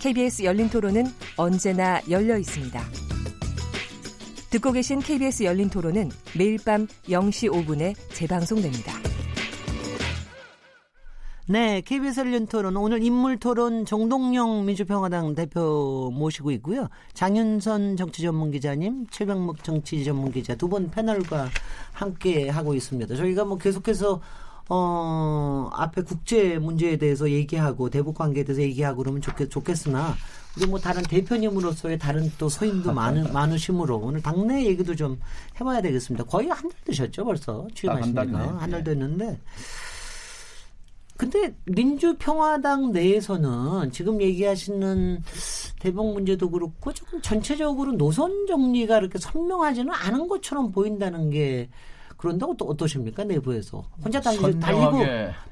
KBS 열린 토론은 언제나 열려 있습니다. 듣고 계신 KBS 열린 토론은 매일 밤 0시 5분에 재방송됩니다. 네, KBS 열린 토론 오늘 인물 토론 정동영 민주평화당 대표 모시고 있고요. 장윤선 정치 전문 기자님, 최병목 정치 전문 기자 두번 패널과 함께 하고 있습니다. 저희가 뭐 계속해서 어, 앞에 국제 문제에 대해서 얘기하고 대북 관계에 대해서 얘기하고 그러면 좋겠, 좋겠으나 우리 뭐 다른 대표님으로서의 다른 또 소임도 많은 많으시므로 오늘 당내 얘기도 좀 해봐야 되겠습니다. 거의 한 달 되셨죠 벌써? 취임하시니까. 한달 됐는데. 근데 민주평화당 내에서는 지금 얘기하시는 대북 문제도 그렇고 조금 전체적으로 노선 정리가 이렇게 선명하지는 않은 것처럼 보인다는 게 그런데 또 어떠십니까 내부에서 혼자 달리, 달리고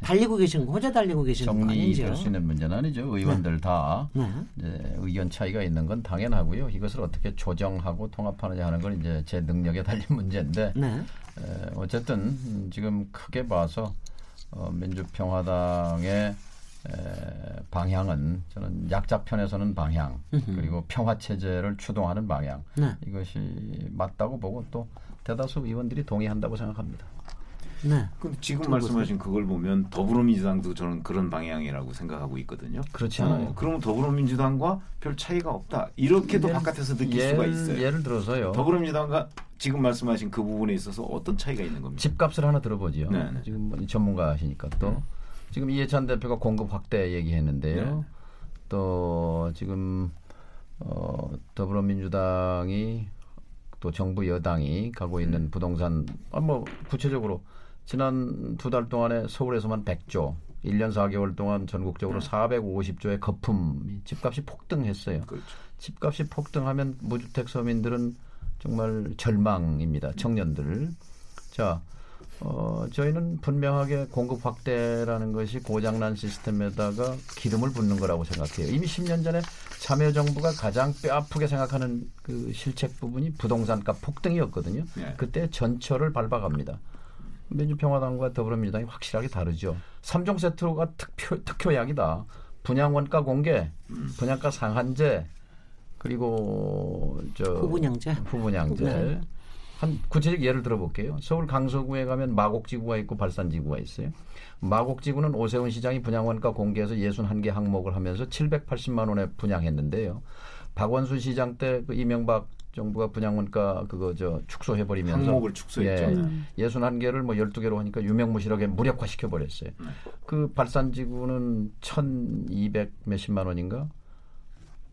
달리고 계신 거 혼자 달리고 계시는 거 아니죠? 정리될 수 있는 문제는 아니죠. 의원들 네. 다 네. 이제 의견 차이가 있는 건 당연하고요. 이것을 어떻게 조정하고 통합하느냐 하는 건 이제 제 능력에 달린 문제인데 네. 에, 어쨌든 지금 크게 봐서 어, 민주평화당의 에, 방향은 저는 약자 편에서는 방향 그리고 평화 체제를 추동하는 방향 네. 이것이 맞다고 보고 또 대다수 의원들이 동의한다고 생각합니다. 네. 그 지금 말씀하신 그걸 보면 더불어민주당도 저는 그런 방향이라고 생각하고 있거든요. 그렇지 않아요. 어, 그러면 더불어민주당과 별 차이가 없다. 이렇게도 예를, 바깥에서 느낄 예를, 수가 있어요. 예를 들어서요. 더불어민주당과 지금 말씀하신 그 부분에 있어서 어떤 차이가 있는 겁니까? 집값을 하나 들어보지요. 네, 네. 지금 뭐 전문가시니까 또 네. 지금 이해찬 대표가 공급 확대 얘기했는데요. 네. 또 지금 어, 더불어민주당이 또 정부 여당이 가고 있는 음. 부동산 아, 뭐 구체적으로 지난 두 달 동안에 서울에서만 100조, 1년 4개월 동안 전국적으로 네. 450조의 거품 집값이 폭등했어요. 그렇죠. 집값이 폭등하면 무주택 서민들은 정말 절망입니다. 청년들. 자, 어, 저희는 분명하게 공급 확대라는 것이 고장난 시스템에다가 기름을 붓는 거라고 생각해요. 이미 10년 전에 참여정부가 가장 뼈아프게 생각하는 그 실책 부분이 부동산값 폭등이었거든요. 네. 그때 전철을 밟아갑니다. 민주평화당과 더불어민주당이 확실하게 다르죠. 3종 세트가 특표, 특효약이다. 분양원가 공개, 음. 분양가 상한제, 그리고 저 후분양제, 후분양제. 네. 한 구체적 예를 들어볼게요. 서울 강서구에 가면 마곡지구가 있고 발산지구가 있어요. 마곡지구는 오세훈 시장이 분양원가 공개해서 61개 항목을 하면서 780만 원에 분양했는데요. 박원순 시장 때 그 이명박 정부가 분양원가 그거 저 축소해 버리면서 항목을 축소했죠. 예, 61개를 뭐 12개로 하니까 유명무실하게 무력화 시켜 버렸어요. 네. 그 발산지구는 1,200 몇십만 원인가?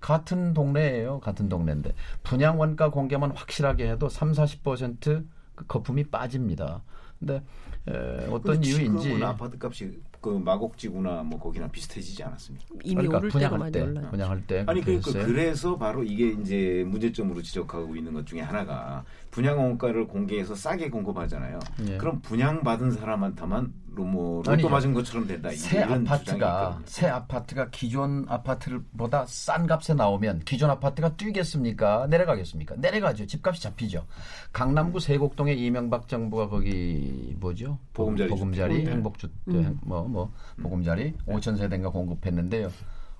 같은 동네예요. 같은 동네인데 분양 원가 공개만 확실하게 해도 3, 40%그 거품이 빠집니다. 근데 에, 어떤 이유인지 아파트 값이 그 마곡지구나 뭐 거기랑 비슷해지지 않았습니까? 이미 그러니까 오를 분양할 때 올라요. 분양할 때 아니 그러니까 그래서 바로 이게 이제 문제점으로 지적하고 있는 것 중에 하나가 분양 원가를 공개해서 싸게 공급하잖아요. 예. 그럼 분양 받은 사람한테만 뭐 로또 맞은 것처럼 된다. 새 아파트가 새 아파트가 기존 아파트보다 싼 값에 나오면 기존 아파트가 뛰겠습니까? 내려가겠습니까? 내려가죠. 집값이 잡히죠. 강남구 세곡동에 이명박 정부가 거기 뭐죠? 보금자리, 보금자리 행복주택 음. 뭐뭐 보금자리 5천 세대인가 공급했는데요.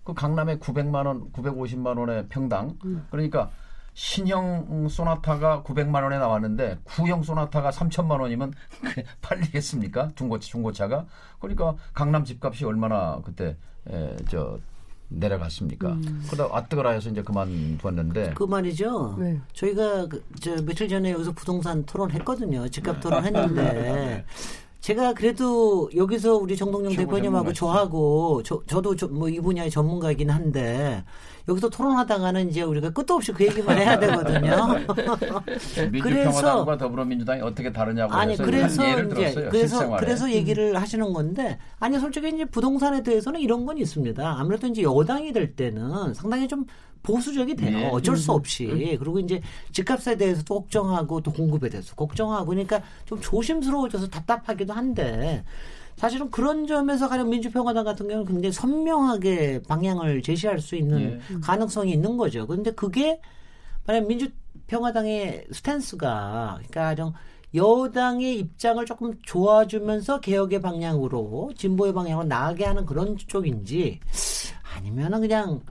그 강남에 900만 원, 950만 원의 평당. 음. 그러니까 신형 소나타가 900만 원에 나왔는데 구형 소나타가 3천만 원이면 팔리겠습니까? 중고 중고차가. 그러니까 강남 집값이 얼마나 그때 에, 저 내려갔습니까? 음. 그러다 아뜨거라 해서 이제 그만두었는데. 그 말이죠. 네. 저희가 그, 저 며칠 전에 여기서 부동산 토론했거든요. 집값 토론했는데 제가 그래도 여기서 우리 정동영 대표님하고 저하고 저, 저도 뭐 이 분야의 전문가이긴 한데 여기서 토론하다가는 이제 우리가 끝도 없이 그 얘기만 해야 되거든요. 민주평화당과 더불어민주당이 어떻게 다르냐고 아니 그래서 이제 들었어요, 그래서 실생활에. 그래서 얘기를 음. 하시는 건데 아니 솔직히 이제 부동산에 대해서는 이런 건 있습니다. 아무래도 이제 여당이 될 때는 상당히 좀 보수적이 돼요. 예. 어쩔 수 없이. 음. 그리고 이제 집값에 대해서도 걱정하고 또 공급에 대해서 걱정하고 그러니까 좀 조심스러워져서 답답하기도 한데 사실은 그런 점에서 가령 민주평화당 같은 경우는 굉장히 선명하게 방향을 제시할 수 있는 예. 가능성이 있는 거죠. 그런데 그게 만약 민주평화당의 스탠스가 그러니까 좀 여당의 입장을 조금 좋아주면서 개혁의 방향으로 진보의 방향으로 나가게 하는 그런 쪽인지 아니면은 그냥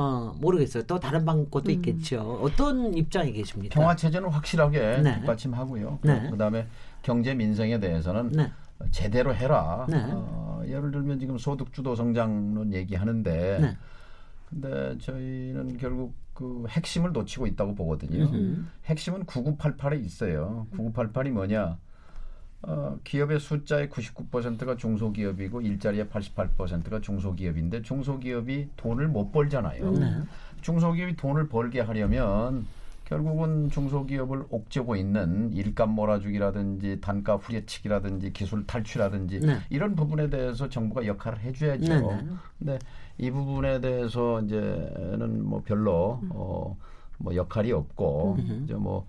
어 모르겠어요. 또 다른 방법도 음. 있겠죠. 어떤 입장이 계십니까? 평화 체제는 확실하게 네. 뒷받침하고요. 네. 그다음에 경제 민생에 대해서는 네. 제대로 해라. 네. 어, 예를 들면 지금 소득 주도 성장론 얘기하는데 네. 근데 저희는 결국 그 핵심을 놓치고 있다고 보거든요. 음흠. 핵심은 9988에 있어요. 9988이 뭐냐? 어, 기업의 숫자의 99%가 중소기업이고 일자리의 88%가 중소기업인데 중소기업이 돈을 못 벌잖아요. 네. 중소기업이 돈을 벌게 하려면 결국은 중소기업을 옥죄고 있는 일감 몰아주기라든지 단가 후려치기라든지 기술 탈취라든지 네. 이런 부분에 대해서 정부가 역할을 해줘야죠. 네, 네. 근데 이 부분에 대해서 이제는 뭐 별로 어뭐 역할이 없고 이제 뭐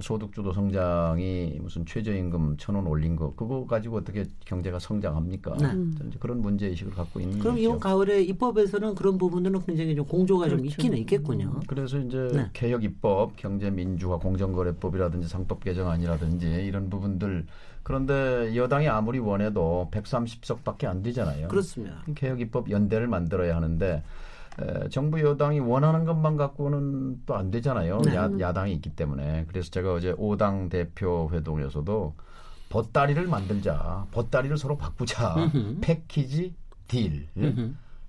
소득주도 성장이 무슨 최저임금 천 원 올린 거 그거 가지고 어떻게 경제가 성장합니까? 네. 그런 문제 의식을 갖고 있는 그럼 거죠. 이번 가을에 입법에서는 그런 부분들은 굉장히 좀 공조가 그렇죠. 좀 있기는 있겠군요. 그래서 이제 네. 개혁 입법, 경제 민주화, 공정거래법이라든지 상법 개정안이라든지 이런 부분들 그런데 여당이 아무리 원해도 130석밖에 안 되잖아요. 그렇습니다. 개혁 입법 연대를 만들어야 하는데 에, 정부 여당이 원하는 것만 갖고는 또 안 되잖아요. 네. 야, 야당이 있기 때문에. 그래서 제가 어제 오당 대표 회동에서도 보따리를 만들자. 보따리를 서로 바꾸자. 으흠. 패키지 딜.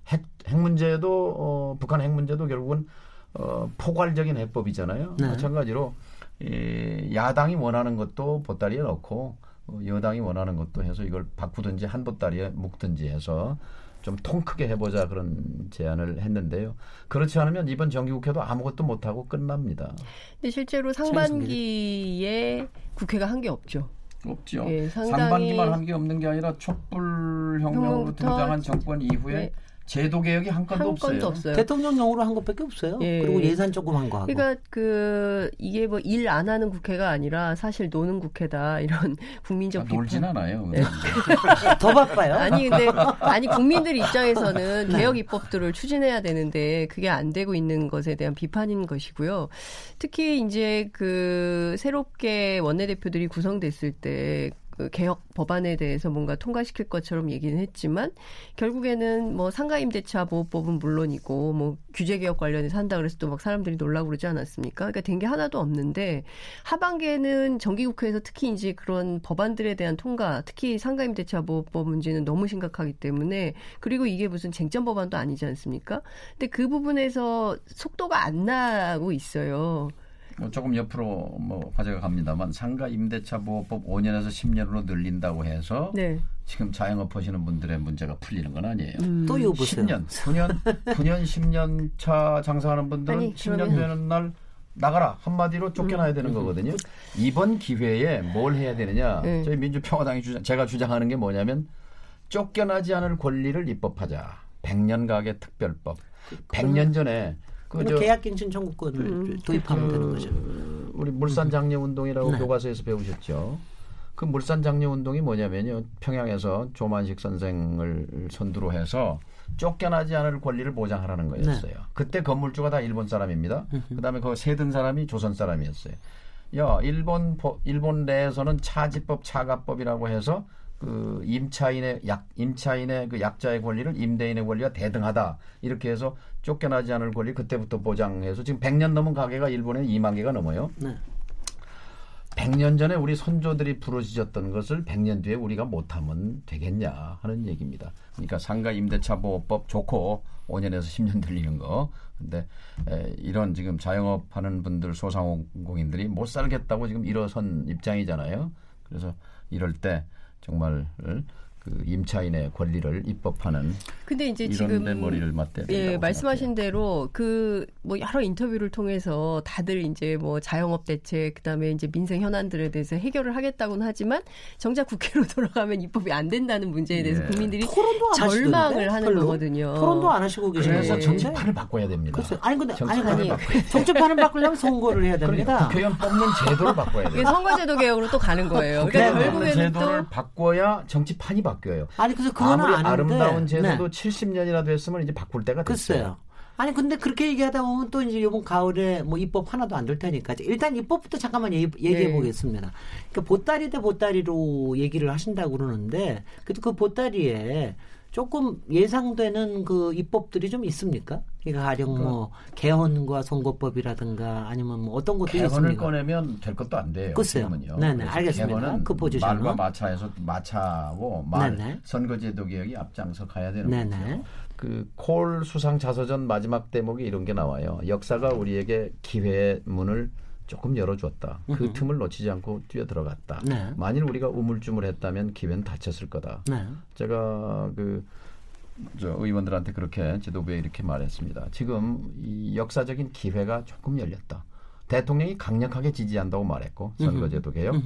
핵, 핵 문제도 어, 북한 핵 문제도 결국은 어, 포괄적인 해법이잖아요. 네. 마찬가지로 이, 야당이 원하는 것도 보따리에 넣고 어, 여당이 원하는 것도 해서 이걸 바꾸든지 한 보따리에 묶든지 해서 좀 통 크게 해보자 그런 제안을 했는데요. 그렇지 않으면 이번 정기국회도 아무것도 못하고 끝납니다. 근데 실제로 상반기에 국회가 한 게 없죠. 없죠. 예, 상반기만 한 게 없는 게 아니라 촛불 혁명으로 등장한 정권 이후에 네. 제도 개혁이 한 건도, 한 없어요. 건도 없어요. 대통령령으로 한 것밖에 없어요. 예. 그리고 예산 조금 한 거 하고. 그러니까 그 이게 뭐 일 안 하는 국회가 아니라 사실 노는 국회다 이런 국민적 아, 비판. 놀진 않아요. 네. 더 바빠요. 아니 근데 아니 국민들 입장에서는 네. 개혁 입법들을 추진해야 되는데 그게 안 되고 있는 것에 대한 비판인 것이고요. 특히 이제 그 새롭게 원내대표들이 구성됐을 때그 개혁 법안에 대해서 뭔가 통과시킬 것처럼 얘기는 했지만 결국에는 뭐 상가임대차 보호법은 물론이고 뭐 규제 개혁 관련해서 한다 그래서 또 막 사람들이 놀라고 그러지 않았습니까? 그러니까 된 게 하나도 없는데 하반기에는 정기국회에서 특히 이제 그런 법안들에 대한 통과, 특히 상가임대차 보호법 문제는 너무 심각하기 때문에 그리고 이게 무슨 쟁점 법안도 아니지 않습니까? 근데 그 부분에서 속도가 안 나고 있어요. 뭐 조금 옆으로 뭐 화제가 갑니다만 상가 임대차 보호법 5년에서 10년으로 늘린다고 해서 네. 지금 자영업 하시는 분들의 문제가 풀리는 건 아니에요. 음. 또 여보세요. 10년, 9년, 9년, 10년 차 장사하는 분들은 아니, 10년 되는 날 나가라 한마디로 쫓겨나야 음. 되는 거거든요. 이번 기회에 뭘 해야 되느냐? 네. 저희 민주평화당이 주장, 제가 주장하는 게 뭐냐면 쫓겨나지 않을 권리를 입법하자. 100년 가계 특별법. 그, 100년 전에 그 계약갱 신 청구권을 음, 도입하면 그, 되는 거죠. 우리 물산 장려 운동이라고 네. 교과서에서 배우셨죠. 그 물산 장려 운동이 뭐냐면요. 평양에서 조만식 선생을 선두로 해서 쫓겨나지 않을 권리를 보장하라는 거였어요. 네. 그때 건물주가 다 일본 사람입니다. 그다음에 그 세든 사람이 조선 사람이었어요. 야, 일본 일본 내에서는 차지법, 차가법이라고 해서 그 임차인의 약 임차인의 그 약자의 권리를 임대인의 권리와 대등하다 이렇게 해서 쫓겨나지 않을 권리 그때부터 보장해서 지금 100년 넘은 가게가 일본에 2만 개가 넘어요. 네. 100년 전에 우리 선조들이 부르짖었던 것을 100년 뒤에 우리가 못하면 되겠냐 하는 얘기입니다. 그러니까 상가 임대차 보호법 좋고 5년에서 10년 들리는 거. 근데 에, 이런 지금 자영업 하는 분들 소상공인들이 못 살겠다고 지금 일어선 입장이잖아요. 그래서 이럴 때 정말 그 임차인의 권리를 입법하는 근데 이제 지금 머리를 맞대 예, 말씀하신. 대로 그 뭐 여러 인터뷰를 통해서 다들 이제 뭐 자영업 대책 그다음에 이제 민생 현안들에 대해서 해결을 하겠다고는 하지만 정작 국회로 돌아가면 입법이 안 된다는 문제에 대해서 예. 국민들이 절망을 하는 별로? 거거든요. 토론도 안 하시고 계시는 그래서 정치판을 바꿔야 됩니다. 글쎄, 아니 근데 아니, 아니 정치판을 바꾸려면 선거를 해야 됩니다. 국회의원 뽑는 제도를 바꿔야 돼요. 선거제도 개혁으로 또 가는 거예요. 그러니까 결국에는 제도를 또 바꿔야 정치판이 바 뀌어요. 아니 그래서 그거는 아무리 아는데. 아름다운 제도도 네. 70년이나 됐으면 이제 바꿀 때가 됐어요. 글쎄요. 아니 근데 그렇게 얘기하다 보면 또 이제 이번 가을에 뭐 입법 하나도 안 될 테니까 일단 입법부터 잠깐만 얘기, 해 보겠습니다. 그러니까 보따리 대 보따리로 얘기를 하신다고 그러는데 그래도 그 보따리에 조금 예상되는 그 입법들이 좀 있습니까? 그러니까 가령 뭐 개헌과 선거법이라든가 아니면 뭐 어떤 것도 개헌을 있습니까? 꺼내면 될 것도 안 돼요. 글쎄요. 네네 알겠습니다. 개헌은 그 포지션 말과 마차에서 마차고 말 네네. 선거제도 개혁이 앞장서 가야 되는 거죠. 그콜 수상 자서전 마지막 대목에 이런 게 나와요. 역사가 우리에게 기회의 문을 조금 열어줬다. 그 틈을 놓치지 않고 뛰어 들어갔다. 네. 만일 우리가 우물쭈물했다면 기회는 닫혔을 거다. 네. 제가 그저 의원들한테 그렇게 지도부에 이렇게 말했습니다. 지금 이 역사적인 기회가 조금 열렸다. 대통령이 강력하게 지지한다고 말했고 선거제도 개혁,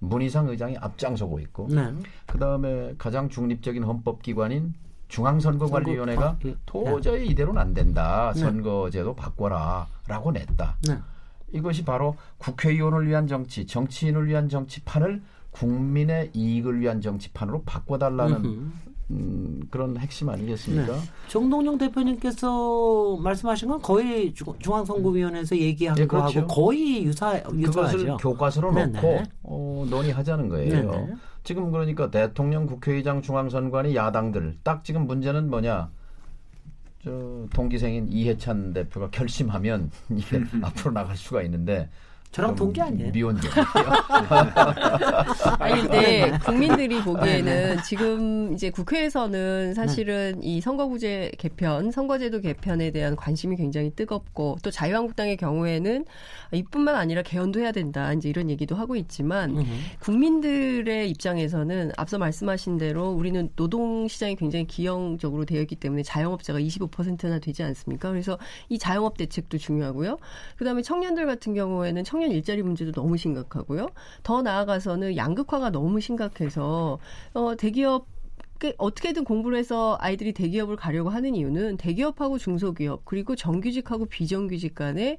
문희상 의장이 앞장서고 있고, 네. 그 다음에 가장 중립적인 헌법기관인 중앙선거관리위원회가 네. 도저히 이대로는 안 된다. 네. 선거제도 바꿔라라고 냈다. 네. 이것이 바로 국회의원을 위한 정치, 정치인을 위한 정치판을 국민의 이익을 위한 정치판으로 바꿔달라는 음, 그런 핵심 아니겠습니까? 네. 정동영 대표님께서 말씀하신 건 거의 중앙선거위원회에서 얘기한 네, 그렇죠. 거하고 거의 유사 유사하죠. 그것을 교과서로 네네. 놓고 어, 논의하자는 거예요. 네네. 지금 그러니까 대통령, 국회의장, 중앙선관위, 야당들 딱 지금 문제는 뭐냐? 저 동기생인 이해찬 대표가 결심하면 이게 앞으로 나갈 수가 있는데 저랑 동기 아니에요? 미원계. 아니 근데 국민들이 보기에는 네. 지금 이제 국회에서는 사실은 네. 이 선거구제 개편, 선거제도 개편에 대한 관심이 굉장히 뜨겁고 또 자유한국당의 경우에는 이뿐만 아니라 개헌도 해야 된다. 이제 이런 얘기도 하고 있지만. 국민들의 입장에서는 앞서 말씀하신 대로 우리는 노동 시장이 굉장히 기형적으로 되어 있기 때문에 자영업자가 25%나 되지 않습니까? 그래서 이 자영업 대책도 중요하고요. 그다음에 청년들 같은 경우에는 청 청년 일자리 문제도 너무 심각하고요. 더 나아가서는 양극화가 너무 심각해서 어, 대기업 어떻게든 공부를 해서 아이들이 대기업을 가려고 하는 이유는 대기업하고 중소기업 그리고 정규직하고 비정규직 간에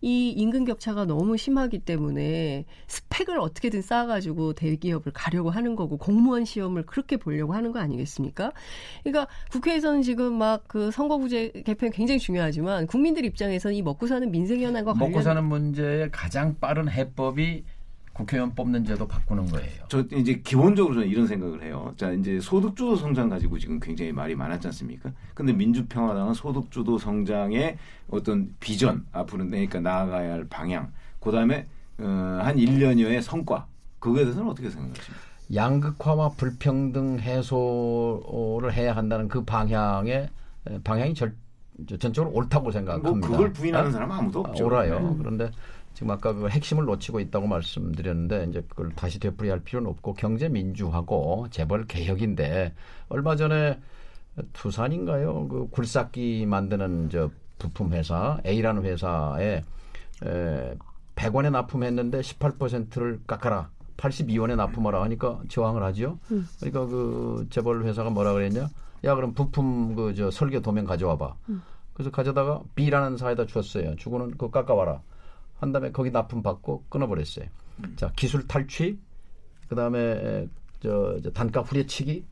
이 임금 격차가 너무 심하기 때문에 스펙을 어떻게든 쌓아가지고 대기업을 가려고 하는 거고 공무원 시험을 그렇게 보려고 하는 거 아니겠습니까? 그러니까 국회에서는 지금 막 그 선거구제 개편 굉장히 중요하지만 국민들 입장에서는 이 먹고 사는 민생 현안과 관련 먹고 사는 문제의 가장 빠른 해법이 국회의원 뽑는 제도 바꾸는 거예요. 저 이제 기본적으로 저는 이런 생각을 해요. 자, 이제 소득주도 성장 가지고 지금 굉장히 말이 많았지 않습니까? 근데 민주평화당은 소득주도 성장의 어떤 비전 앞으로 그러니까 나아가야 할 방향, 그 다음에 어, 한 1년여의 성과 그거에 대해서는 어떻게 생각하십니까? 양극화와 불평등 해소를 해야 한다는 그 방향의 방향이 절, 전적으로 옳다고 생각합니다. 뭐 그걸 부인하는 사람 아무도 없죠. 옳아요. 네. 그런데 지금 아까 그 핵심을 놓치고 있다고 말씀드렸는데 이제 그걸 다시 되풀이할 필요는 없고 경제 민주하고 재벌 개혁인데 얼마 전에 투산인가요? 그 굴삭기 만드는 저 부품 회사 A라는 회사에 에 100원에 납품했는데 18%를 깎아라. 82원에 납품하라 하니까 저항을 하죠. 음. 그러니까 그 재벌 회사가 뭐라 그랬냐? 야 그럼 부품 그 저 설계 도면 가져와 봐. 음. 그래서 가져다가 B라는 사에다 줬어요. 주고는 그거 깎아와라. 한 다음에 거기 납품 받고 끊어버렸어요. 음. 자 기술 탈취, 그 다음에 저, 저 단가 후려치기,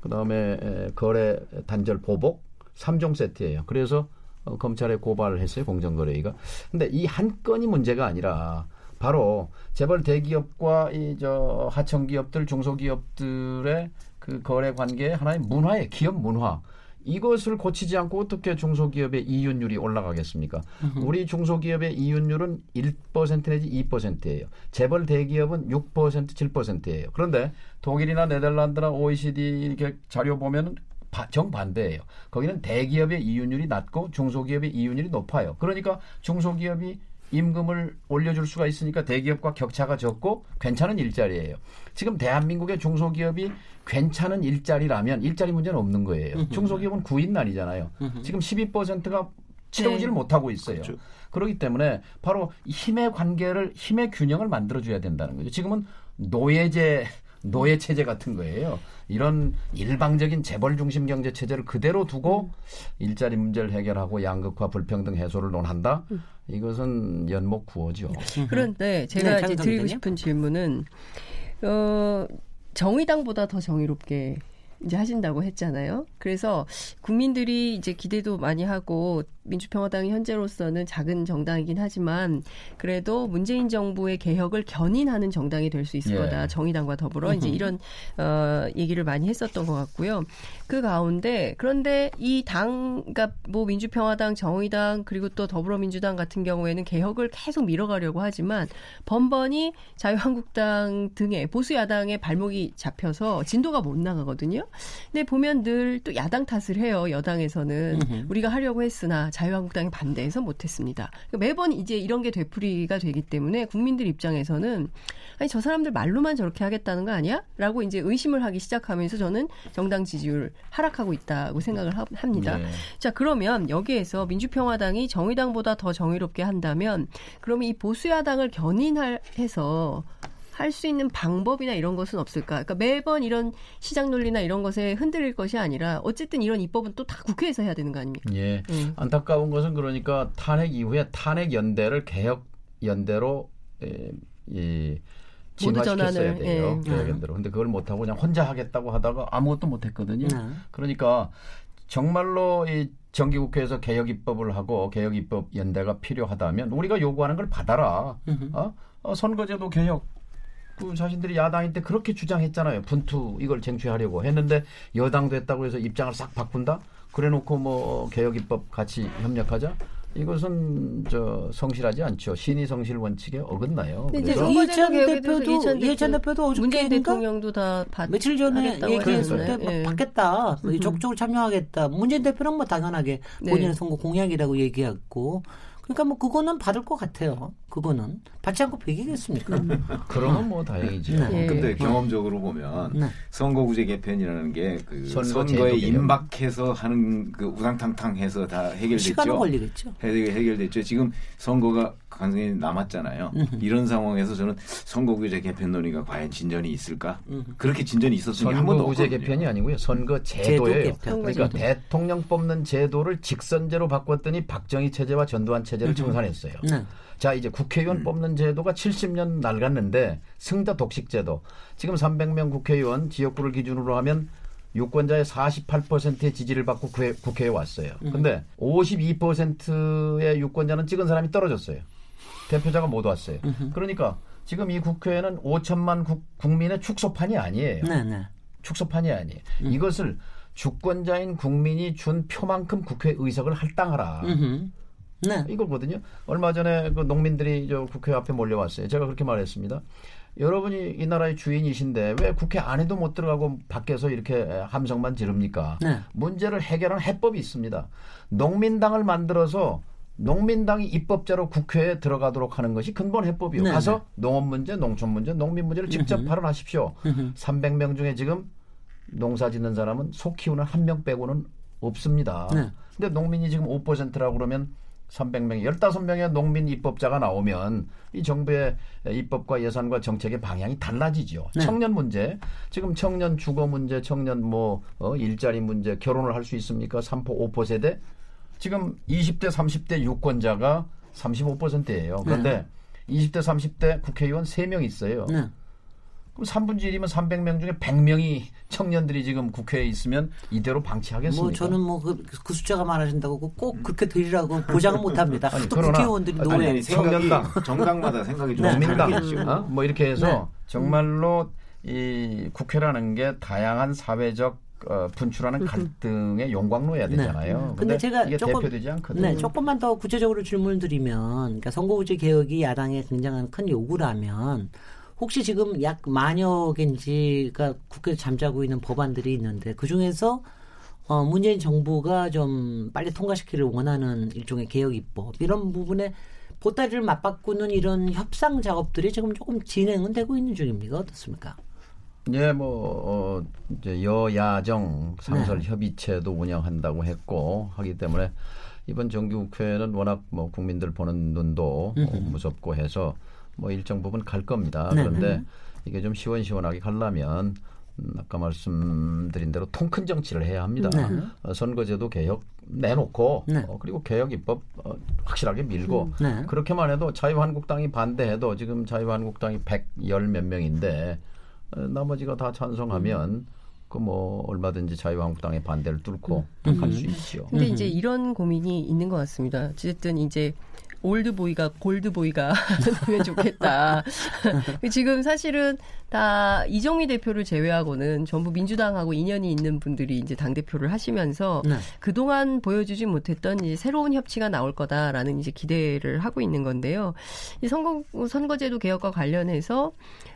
그 다음에 거래 단절 보복 3종 세트예요. 그래서 어, 검찰에 고발을 했어요 공정거래위가. 근데 이 한 건이 문제가 아니라 바로 재벌 대기업과 이 저 하청 기업들, 중소기업들의 그 거래 관계 하나의 문화의 기업 문화. 이것을 고치지 않고 어떻게 중소기업의 이윤율이 올라가겠습니까? 우리 중소기업의 이윤율은 1% 내지 2%예요. 재벌 대기업은 6% 7%예요. 그런데 독일이나 네덜란드나 OECD 이렇게 자료 보면은 정반대예요. 거기는 대기업의 이윤율이 낮고 중소기업의 이윤율이 높아요. 그러니까 중소기업이 임금을 올려줄 수가 있으니까 대기업과 격차가 적고 괜찮은 일자리예요. 지금 대한민국의 중소기업이 괜찮은 일자리라면 일자리 문제는 없는 거예요. 중소기업은 구인난이잖아요. 지금 12%가 채우지를 네. 못하고 있어요. 그렇죠. 그렇기 때문에 바로 힘의 관계를 힘의 균형을 만들어줘야 된다는 거죠. 지금은 노예제 노예 체제 같은 거예요. 이런 일방적인 재벌 중심 경제 체제를 그대로 두고 일자리 문제를 해결하고 양극화 불평등 해소를 논한다. 이것은 연목 구호죠. 그런데 제가 네, 이제 드리고. 싶은 질문은 어 정의당보다 더 정의롭게 이제 하신다고 했잖아요. 그래서 국민들이 이제 기대도 많이 하고 민주평화당이 현재로서는 작은 정당이긴 하지만 그래도 문재인 정부의 개혁을 견인하는 정당이 될 수 있을 예. 거다. 정의당과 더불어 이제 이런 어 얘기를 많이 했었던 것 같고요. 그 가운데 그런데 이 당, 그러니까 뭐 민주평화당, 정의당 그리고 또 더불어민주당 같은 경우에는 개혁을 계속 밀어가려고 하지만 번번이 자유한국당 등의 보수 야당의 발목이 잡혀서 진도가 못 나가거든요. 근데 보면 늘 또 야당 탓을 해요. 여당에서는 우리가 하려고 했으나 자유한국당이 반대해서 못했습니다. 그러니까 매번 이제 이런 게 되풀이가 되기 때문에 국민들 입장에서는 아니 저 사람들 말로만 저렇게 하겠다는 거 아니야? 라고 이제 의심을 하기 시작하면서 저는 정당 지지율 하락하고 있다고 생각을 하- 합니다. 예. 자 그러면 여기에서 민주평화당이 정의당보다 더 정의롭게 한다면 그러면 이 보수야당을 견인해서 할 수 있는 방법이나 이런 것은 없을까? 그러니까 매번 이런 시장 논리나 이런 것에 흔들릴 것이 아니라 어쨌든 이런 입법은 또 다 국회에서 해야 되는 거 아닙니까? 예. 음. 안타까운 것은 그러니까 탄핵 이후에 탄핵 연대를 개혁 연대로 에, 이 모두 진화시켰어야 돼요. 예. 개혁 연대로. 근데 그걸 못 하고 그냥 혼자 하겠다고 하다가 아무것도 못 했거든요. 네. 그러니까 정말로 이 정기국회에서 개혁 입법을 하고 개혁 입법 연대가 필요하다면 우리가 요구하는 걸 받아라. 어? 어, 선거제도 개혁. 그 자신들이 야당일 때 그렇게 주장했잖아요. 분투 이걸 쟁취하려고 했는데 여당 됐다고 해서 입장을 싹 바꾼다. 그래놓고 뭐 개혁 입법 같이 협력하자. 이것은 저 성실하지 않죠. 신의 성실 원칙에 어긋나요. 그래서 이해찬 대표도 이해찬 이해찬 대표, 대표도 어저께인가 대통령도 다 받, 며칠 전에 얘기했을. 때막 예. 받겠다, 적극적으로 참여하겠다. 문재인 대표는 뭐 당연하게 네. 본인의 선거 공약이라고 얘기했고, 그러니까 뭐 그거는 받을 것 같아요. 그거는 받지 않고 베기겠습니까? 그러면 뭐 다행이죠. 네. 예. 근데 경험적으로 보면 네. 선거구제 개편이라는 게 그 선거 선거에. 임박해서 하는 그 우당탕탕해서 다 해결됐죠. 시간은 걸리겠죠. 해결- 해결됐죠. 지금 선거가 간간히 남았잖아요. 이런 상황에서 저는 선거구제 개편 논의가 과연 진전이 있을까? 그렇게 진전이 있었으니 한 번도 선거구제 없거든요. 개편이 아니고요. 선거 제도. 그러니까 대통령 뽑는 제도를 직선제로 바꿨더니 박정희 체제와 전두환 체제를 청산했어요. 네. 자 이제 국회의원 뽑는 제도가 70년 낡았는데 승자 독식 제도. 지금 300명 국회의원 지역구를 기준으로 하면 유권자의 48%의 지지를 받고 국회, 국회에 왔어요. 근데 52%의 유권자는 찍은 사람이 떨어졌어요. 대표자가 못 왔어요. 그러니까 지금 이 국회는 5천만 국, 국민의 축소판이 아니에요. 네, 네. 축소판이 아니에요. 이것을 주권자인 국민이 준 표만큼 국회 의석을 할당하라. 네. 이거거든요. 얼마 전에 그 농민들이 저 국회 앞에 몰려왔어요. 제가 그렇게 말했습니다. 여러분이 이 나라의 주인이신데 왜 국회 안에도 못 들어가고 밖에서 이렇게 함성만 지릅니까? 네. 문제를 해결하는 해법이 있습니다. 농민당을 만들어서 농민당이 입법자로 국회에 들어가도록 하는 것이 근본 해법이요. 네, 가서 농업 문제, 농촌 문제, 농민 문제를 직접 발언하십시오. 300명 중에 지금 농사 짓는 사람은 소 키우는 한 명 빼고는 없습니다. 네. 근데 농민이 지금 5%라고 그러면 300명, 15명의 농민 입법자가 나오면 이 정부의 입법과 예산과 정책의 방향이 달라지죠. 네. 청년 문제, 지금 청년 주거 문제, 청년 뭐 어, 일자리 문제, 결혼을 할 수 있습니까? 3포 5포 세대. 지금 20대, 30대 유권자가 35%예요. 그런데 20대, 30대 국회의원 3명 있어요. 네. 그럼 3분의 1이면 300명 중에 100명이 청년들이 지금 국회에 있으면 이대로 방치하겠습니까? 뭐 저는 뭐그 숫자가 많으신다고 꼭 그렇게 드리라고 보장은 못합니다. 아니, 하도 그러나- 국회의원들이 노예. 청년당. 정당마다 생각이 좀 농민당, 다르겠죠. 어? 뭐 이렇게 해서 네. 정말로 이 국회라는 게 다양한 사회적 어, 분출하는 갈등의 용광로여야 되잖아요. 네. 근데 제가 이게 조금- 대표되지 않거든요. 네, 조금만 더 구체적으로 질문을 드리면, 그러니까 선거구제 개혁이 야당의 굉장한 큰 요구라면, 혹시 지금 약 만여 개인지가 국회에 잠자고 있는 법안들이 있는데, 그 중에서 어, 문재인 정부가 좀 빨리 통과시키를 원하는 일종의 개혁 입법 이런 부분에 보따리를 맞바꾸는 이런 협상 작업들이 지금 조금 진행은 되고 있는 중입니까? 어떻습니까? 예, 뭐 어, 이제 여야정 상설 협의체도 운영한다고 했고 하기 때문에 이번 정기국회는 워낙 뭐 국민들 보는 눈도 어, 무섭고 해서 뭐 일정 부분 갈 겁니다. 네. 그런데 이게 좀 시원시원하게 가려면 음, 아까 말씀드린 대로 통큰 정치를 해야 합니다. 네. 어, 선거제도 개혁 내놓고 네. 어, 그리고 개혁 입법 어, 확실하게 밀고 네. 그렇게만 해도 자유한국당이 반대해도 지금 자유한국당이 110몇 명인데 어, 나머지가 다 찬성하면 그뭐 얼마든지 자유한국당의 반대를 뚫고 갈수 있죠. 근데 이제 이런 고민이 있는 것 같습니다. 어쨌든 이제 올드보이가 골드보이가 되면 좋겠다. 지금 사실은 다 이정미 대표를 제외하고는 전부 민주당하고 인연이 있는 분들이 이제 당 대표를 하시면서 네. 그동안 보여주지 못했던 이제 새로운 협치가 나올 거다라는 이제 기대를 하고 있는 건데요. 이 선거 선거제도 개혁과 관련해서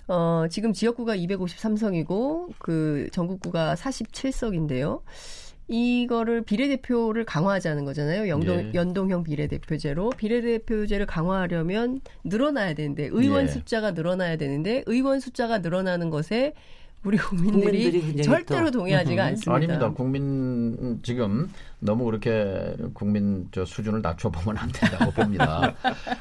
어 지금 지역구가 253석이고 그 전국구가 47석인데요. 이거를 비례대표를 강화하자는 거잖아요. 연동, 예. 연동형 비례대표제로 비례대표제를 강화하려면 늘어나야 되는데 의원 예. 숫자가 늘어나야 되는데 의원 숫자가 늘어나는 것에 우리 국민들이, 국민들이 절대로 또- 동의하지가 음, 않습니다. 아닙니다. 국민 음, 지금 너무 그렇게 국민 저 수준을 낮춰보면 안 된다고 봅니다.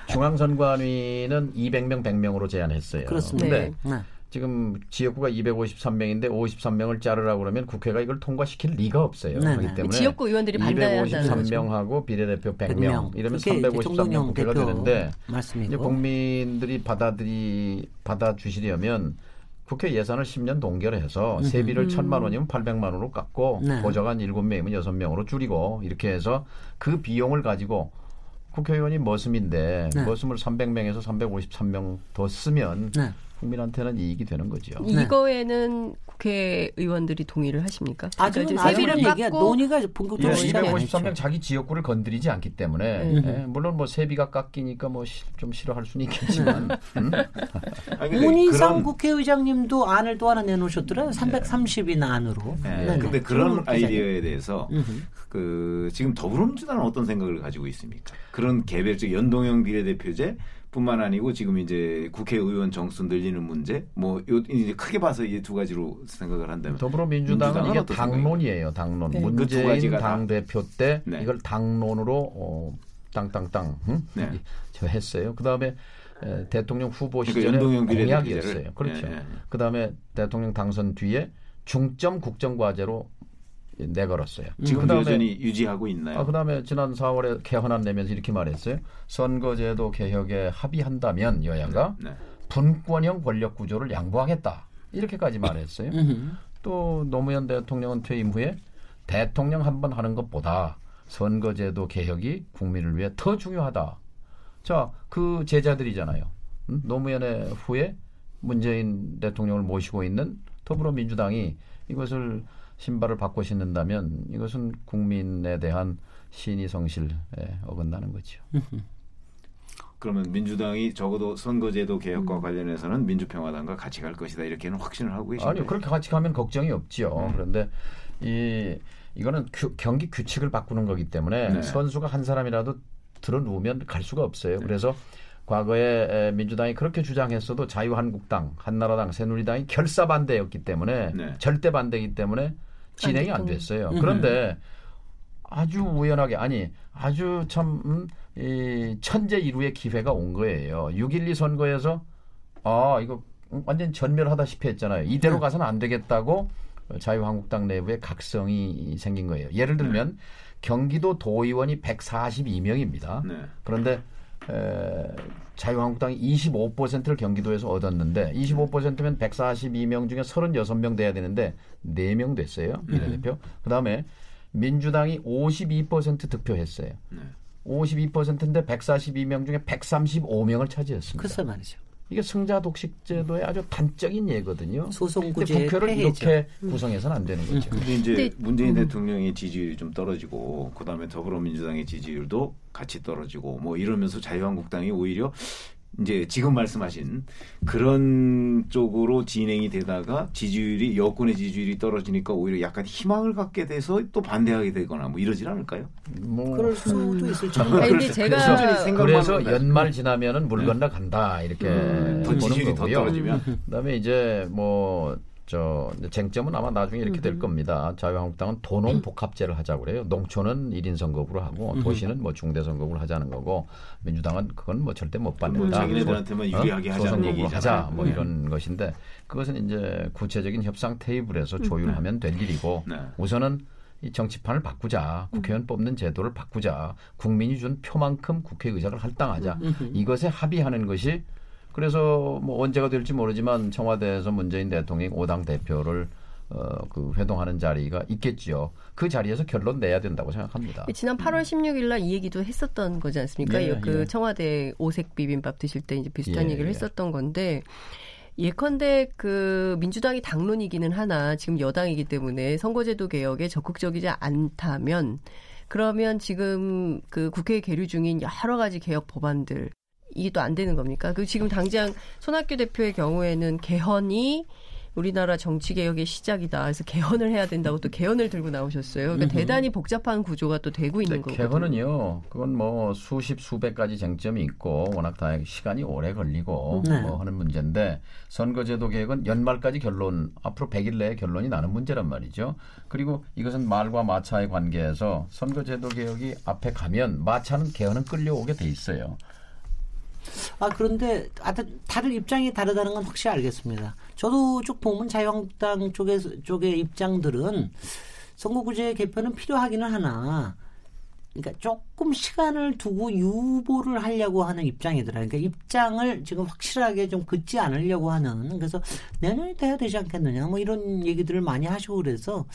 중앙선관위는 200명 100명으로 제한했어요. 그렇습니다. 근데 네. 지금 지역구가 253명인데 53명을 자르라고 그러면 국회가 이걸 통과시킬 리가 없어요. 네네. 그렇기 때문에 지역구 의원들이 반대한다는 거죠. 253명하고 비례대표 100명, 100명. 이러면 그게 이제 353명 정동영 국회가 되는데 이제 말씀이고. 국민들이 받아들이 받아 주시려면 국회 예산을 10년 동결해서 세비를 1천만 원이면 800만 원으로 깎고 네. 보좌관 7명이면 6명으로 줄이고 이렇게 해서 그 비용을 가지고 국회의원이 머슴인데 네. 머슴을 300명에서 353명 더 쓰면 네. 국민한테는 이익이 되는 거죠. 이거에는 국회의원들이 동의를 하십니까? 아직은 그러니까 세비를 깎고 논의가 예, 본격적으로 시작이 안 253명 했죠. 자기 지역구를 건드리지 않기 때문에 네. 예, 물론 뭐 세비가 깎이니까 뭐 좀 싫어할 수는 있겠지만 음? 아니, 근데 문희상 그런- 국회의장님도 안을 또 하나 내놓으셨더라고요. 330인 안으로. 네. 근데 그런. 아이디어에 대해서 그 지금 더불어민주당은 어떤 생각을 가지고 있습니까? 그런 개별적 연동형 비례대표제 뿐만 아니고 지금 이제 국회의원 정수 늘리는 문제 뭐 요, 이제 크게 봐서 이 두 가지로 생각을 한다면 더불어민주당은 민주당은 이게? 당론이에요. 당론. 네. 그두 문재인 가지가 다. 당 대표 때 네. 이걸 당론으로 어, 땅땅땅 응? 네. 저 했어요. 그다음에 에, 대통령 후보 그러니까 시절에 연동형 비례대표제를. 공약이었어요. 그렇죠. 예, 예. 그다음에 대통령 당선 뒤에 중점 국정 과제로 내걸었어요. 지금 그다음에 여전히 유지하고 있나요? 아, 그다음에 지난 4월에 개헌안 내면서 이렇게 말했어요. 선거제도 개혁에 합의한다면 여야가 네. 분권형 권력 구조를 양보하겠다. 이렇게까지 말했어요. 또 노무현 대통령은 퇴임 후에 대통령 한 번 하는 것보다 선거제도 개혁이 국민을 위해 더 중요하다. 자, 그 제자들이잖아요. 음? 노무현의 후에 문재인 대통령을 모시고 있는 더불어민주당이 이것을 신발을 바꿔 신는다면 이것은 국민에 대한 신의 성실에 어긋나는 거죠. 그러면 민주당이 적어도 선거제도 개혁과 관련해서는 민주평화당과 같이 갈 것이다 이렇게는 확신을 하고 계신가요? 아니요, 그렇게 같이 가면 걱정이 없죠. 음. 그런데 이 이거는 규- 경기 규칙을 바꾸는 거기 때문에 네. 선수가 한 사람이라도 들어 누우면 갈 수가 없어요. 네. 그래서 과거에 에, 민주당이 그렇게 주장했어도 자유한국당, 한나라당, 새누리당이 결사 반대였기 때문에 네. 절대 반대이기 때문에 진행이 안 통해. 됐어요. 음. 그런데 아주 우연하게 아니 아주 참 음, 이 천재 일우의 기회가 온 거예요. 6.12 선거에서 아 이거 완전 전멸하다시피 했잖아요. 이대로 네. 가서는 안 되겠다고 자유한국당 내부에 각성이 생긴 거예요. 예를 들면 경기도 도의원이 142명입니다. 네. 그런데 에, 자유한국당이 25%를 경기도에서 얻었는데 25%면 142명 중에 36명 돼야 되는데 4명 됐어요. 비례대표. 그다음에 민주당이 52% 득표했어요. 네. 52%인데 142명 중에 135명을 차지했습니다. 글쎄 말이죠. 이게 승자 독식 제도의 아주 단적인 예거든요. 근데 소송구제의 국회를 폐해죠. 이렇게 구성해서는 안 되는 거죠. 근데 이제 근데- 문재인 대통령의 지지율이 좀 떨어지고 그다음에 더불어민주당의 지지율도 같이 떨어지고 뭐 이러면서 자유한국당이 오히려 이제 지금 말씀하신 그런 쪽으로 진행이 되다가 지지율이 여권의 지지율이 떨어지니까 오히려 약간 희망을 갖게 돼서 또 반대하게 되거나 뭐 이러질 않을까요? 뭐 그럴 수도 있을 텐데. 아니, 근데 제가 그래서 연말 지나면은 물 건너 간다 이렇게 음, 더 보는 지지율이 더 거고요. 떨어지면 그다음에 이제 뭐. 저 쟁점은 아마 나중에 이렇게 될 겁니다. 자유한국당은 도농 복합제를 하자고 그래요. 농촌은 1인 선거구로 하고 도시는 뭐 중대 선거구로 하자는 거고 민주당은 그건 뭐 절대 못 받는다. 뭐 자기네들한테만 유리하게 하자는 소선거구로 얘기잖아요. 하자 뭐 네. 이런 것인데 그것은 이제 구체적인 협상 테이블에서 조율하면 될 일이고 네. 우선은 이 정치판을 바꾸자. 국회의원 뽑는 제도를 바꾸자. 국민이 준 표만큼 국회의장을 할당하자. 이것에 합의하는 것이 그래서 뭐 언제가 될지 모르지만 청와대에서 문재인 대통령이 5당 대표를 어, 그 회동하는 자리가 있겠지요. 그 자리에서 결론 내야 된다고 생각합니다. 지난 8월 16일 날 이 얘기도 했었던 거지 않습니까? 예, 그 예. 청와대 오색 비빔밥 드실 때 이제 비슷한 예, 얘기를 예. 했었던 건데 예컨대 그 민주당이 당론이기는 하나 지금 여당이기 때문에 선거제도 개혁에 적극적이지 않다면 그러면 지금 그 국회에 계류 중인 여러 가지 개혁 법안들 이게 또안 되는 겁니까? 그 지금 당장 손학규 대표의 경우에는 개헌이 우리나라 정치 개혁의 시작이다. 그래서 개헌을 해야 된다고 또 개헌을 들고 나오셨어요. 그러니까 대단히 복잡한 구조가 또 되고 있는 근데 거거든요. 개헌은요, 그건 뭐 수십 수백 가지 쟁점이 있고 워낙 다 시간이 오래 걸리고 네. 뭐 하는 문제인데 선거제도 개혁은 연말까지 결론 앞으로 100일 내에 결론이 나는 문제란 말이죠. 그리고 이것은 말과 마차의 관계에서 선거제도 개혁이 앞에 가면 마차는 개헌은 끌려오게 돼 있어요. 아 그런데 다른 입장이 다르다는 건 확실히 알겠습니다. 저도 쭉 보면 자유한국당 쪽에 쪽의 입장들은 선거구제 개편은 필요하기는 하나. 그러니까 조금 시간을 두고 유보를 하려고 하는 입장이더라. 그러니까 입장을 지금 확실하게 좀 긋지 않으려고 하는. 그래서 내년에 돼야 되지 않겠느냐. 뭐 이런 얘기들을 많이 하시고 그래서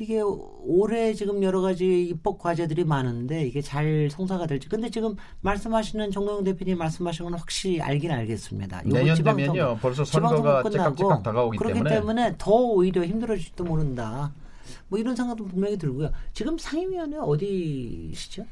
이게 올해 지금 여러 가지 입법 과제들이 많은데 이게 잘 성사가 될지. 근데 지금 말씀하시는 정동영 대표님 말씀하신 건 확실히 알긴 알겠습니다. 내년 지방선거- 되면요, 벌써 선거가 찌깍찌깍 다가오기 그렇기 때문에. 더 오히려 힘들어질지도 모른다. 뭐 이런 생각도 분명히 들고요. 지금 상임위원회 어디시죠?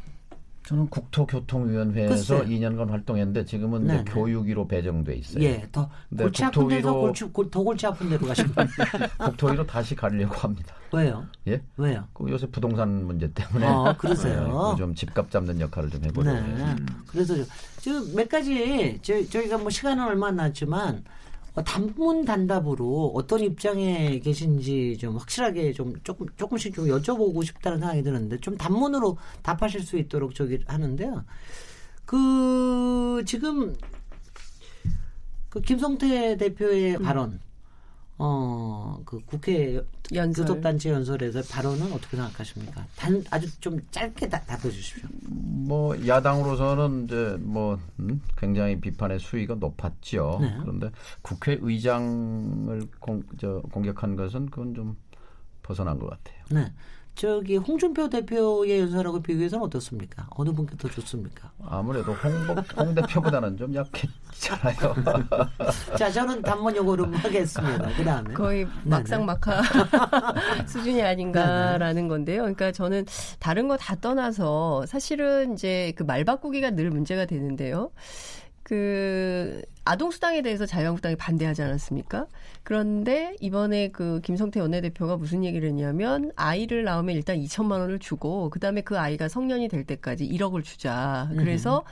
저는 국토교통위원회에서 글쎄요. 2년간 활동했는데 지금은 이제 네네. 교육위로 배정돼 있어요. 예, 더 네, 골치 아픈 데서 골치, 골- 더 골치 아픈 데로 가시면 국토위로 다시 가려고 합니다. 왜요? 예? 왜요? 그 요새 부동산 문제 때문에 아, 그러세요? 네, 좀 집값 잡는 역할을 좀 해보려고 네. 해요. 그래서 저- 지금 몇 가지 저, 저희가 뭐 시간은 얼마 안 남았지만 어, 단문 단답으로 어떤 입장에 계신지 좀 확실하게 좀 조금 조금씩 좀 여쭤보고 싶다는 생각이 드는데 좀 단문으로 답하실 수 있도록 저기 하는데요. 그 지금 그 김성태 대표의 발언 어, 그 국회 연설. 교섭단체 연설에서 발언은 어떻게 생각하십니까? 단, 아주 좀 짧게 다, 답해 주십시오. 뭐 야당으로서는 이제 뭐 음, 굉장히 비판의 수위가 높았죠. 네. 그런데 국회의장을 공, 저, 공격한 것은 그건 좀 벗어난 것 같아요. 네. 저기 홍준표 대표의 연설하고 비교해서는 어떻습니까? 어느 분께 더 좋습니까? 아무래도 홍, 홍 대표보다는 좀 약했잖아요. 자, 저는 단문 요거로 하겠습니다. 그 다음에. 거의 막상 막하 수준이 아닌가라는 건데요. 그러니까 저는 다른 거 다 떠나서 사실은 이제 그 말 바꾸기가 늘 문제가 되는데요. 그 아동 수당에 대해서 자유한국당이 반대하지 않았습니까? 그런데 이번에 그 김성태 원내대표가 무슨 얘기를 했냐면 아이를 낳으면 일단 2천만 원을 주고 그다음에 그 아이가 성년이 될 때까지 1억을 주자. 그래서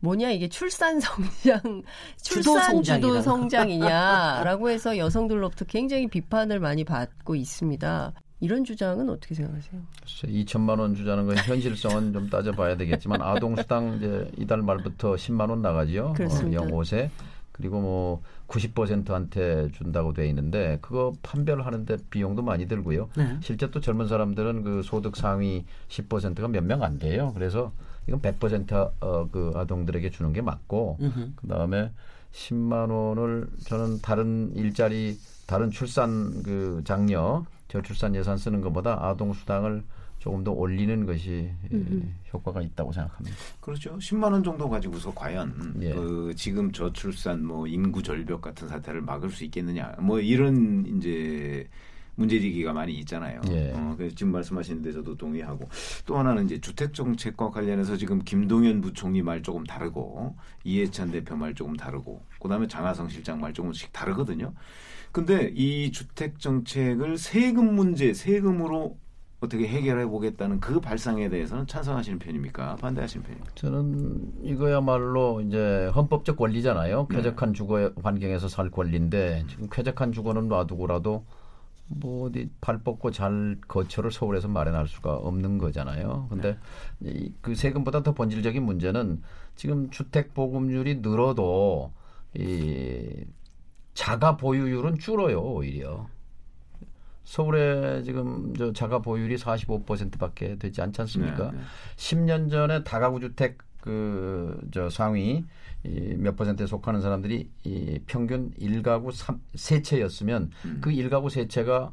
뭐냐 이게 출산 성장 출산 주도. 성장이냐라고 해서 여성들로부터 굉장히 비판을 많이 받고 있습니다. 이런 주장은 어떻게 생각하세요? 2천만 원 주자는 건 현실성은 좀 따져봐야 되겠지만 아동 수당 이제 이달 말부터 10만 원 나가지요. 그렇습니다. 어, 영 5세 그리고 뭐 90%한테 준다고 돼 있는데 그거 판별하는데 비용도 많이 들고요. 네. 실제 또 젊은 사람들은 그 소득 상위 10%가 몇 명 안 돼요. 그래서 이건 100%그 아동들에게 주는 게 맞고. 그다음에 10만 원을 저는 다른 일자리 다른 출산 그 장려 저출산 예산 쓰는 것보다 아동 수당을 조금 더 올리는 것이 예, 효과가 있다고 생각합니다. 그렇죠. 10만 원 정도 가지고서 과연 예. 그 지금 저출산 뭐 인구 절벽 같은 사태를 막을 수 있겠느냐. 뭐 이런 이제 문제지기가 많이 있잖아요. 예. 어, 그래서 지금 말씀하신 데 저도 동의하고 또 하나는 이제 주택 정책과 관련해서 지금 김동연 부총리 말 조금 다르고 이해찬 대표 말 조금 다르고 그다음에 장하성 실장 말 조금씩 다르거든요. 근데 이 주택 정책을 세금 문제, 세금으로 어떻게 해결해 보겠다는 그 발상에 대해서는 찬성하시는 편입니까? 반대하시는 편입니까? 저는 이거야말로 이제 헌법적 권리잖아요. 네. 쾌적한 주거 환경에서 살 권리인데 지금 쾌적한 주거는 놔두고라도 뭐 어디 발 뻗고 잘 거처를 서울에서 마련할 수가 없는 거잖아요. 근데 이, 그 세금보다 더 본질적인 문제는 지금 주택 보급률이 늘어도 이 자가 보유율은 줄어요 오히려. 서울에 지금 저 자가 보유율이 45%밖에 되지 않지 않습니까? 네, 네. 10년 전에 다가구 주택 그 저 상위 이몇 퍼센트에 속하는 사람들이 이 평균 1가구 3, 세 채였으면 음. 그 1가구 세 채가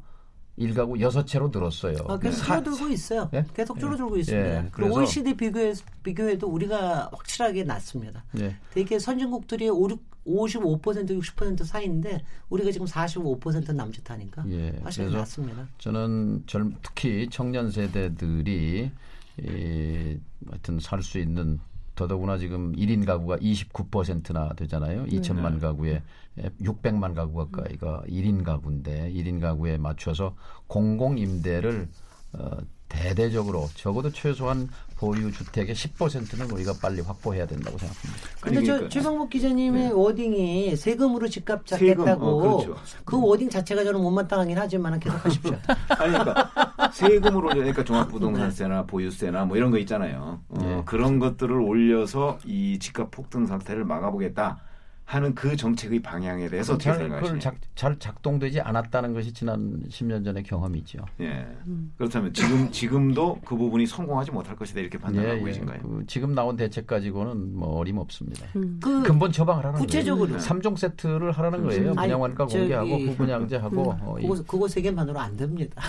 1가구 여섯 채로 늘었어요. 아, 계속 사- 줄어들고 있어요. 예? 계속 줄어들고 예. 있습니다. 예, 그리고 그래서- OECD 비교해, 비교해도 우리가 확실하게 낮습니다. 예. 되게 선진국들이 5, 55% 60% 사이인데 우리가 지금 45% 남짓하니까 예. 사실 낮습니다. 저는 젊, 특히 청년 세대들이 이, 하여튼 살 수 있는 더더구나 지금 1인 가구가 29%나 되잖아요. 2천만 가구에 600만 가구 가까이가 1인 가구인데 1인 가구에 맞춰서 공공 임대를 어, 대대적으로 적어도 최소한 보유 주택의 10%는 우리가 빨리 확보해야 된다고 생각합니다. 저 그러니까- 최병목 기자님의 wording이 세금으로 집값 잡겠다고 어, 그렇죠. 그 wording 자체가 저는 못마땅하긴 하지만 계속 하십시오. 아니 그러니까 세금을 올려니까 종합부동산세나 보유세나 뭐 이런 거 있잖아요. 어, 예. 그런 것들을 올려서 이 집값 폭등 상태를 막아보겠다 하는 그 정책의 방향에 대해서 어떻게 생각하시나요? 작, 잘 작동되지 않았다는 것이 지난 10년 전의 경험이죠. 예. 그렇다면 지금 지금도 그 부분이 성공하지 못할 것이다 이렇게 판단하고 계신가요? 그 지금 나온 대책 가지고는 뭐 어림없습니다. 그 근본 처방을 하라는 구체적으로. 거예요. 3종 세트를 하라는 거예요. 분양원가 공개하고 후분양제하고 어, 이- 그거, 그거 세 개만으로 안 됩니다.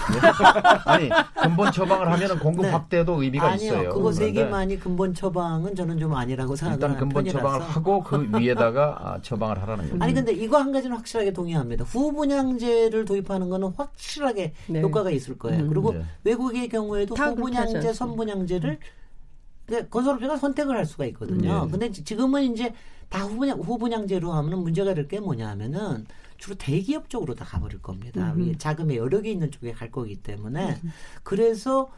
아니 근본 처방을 하면은 공급 네. 확대도 의미가 아니요, 있어요. 그거 세 개만이 근본 처방은 저는 좀 아니라고 생각하는 일단 근본 편이라서. 처방을 하고 그 위에다가 아, 처방을 하라는 거예요. 아니 근데 이거 한 가지는 확실하게 동의합니다. 후분양제를 도입하는 거는 확실하게 네. 효과가 있을 거예요. 그리고 네. 외국의 경우에도 후분양제? 선분양제를 그러니까 건설업체가 선택을 할 수가 있거든요. 네. 근데 지금은 이제 다 후분양 후분양제로 하면은 문제가 될 게 뭐냐면은 주로 대기업 쪽으로 다 가버릴 겁니다. 이게 자금의 여력이 있는 쪽에 갈 거기 때문에 그래서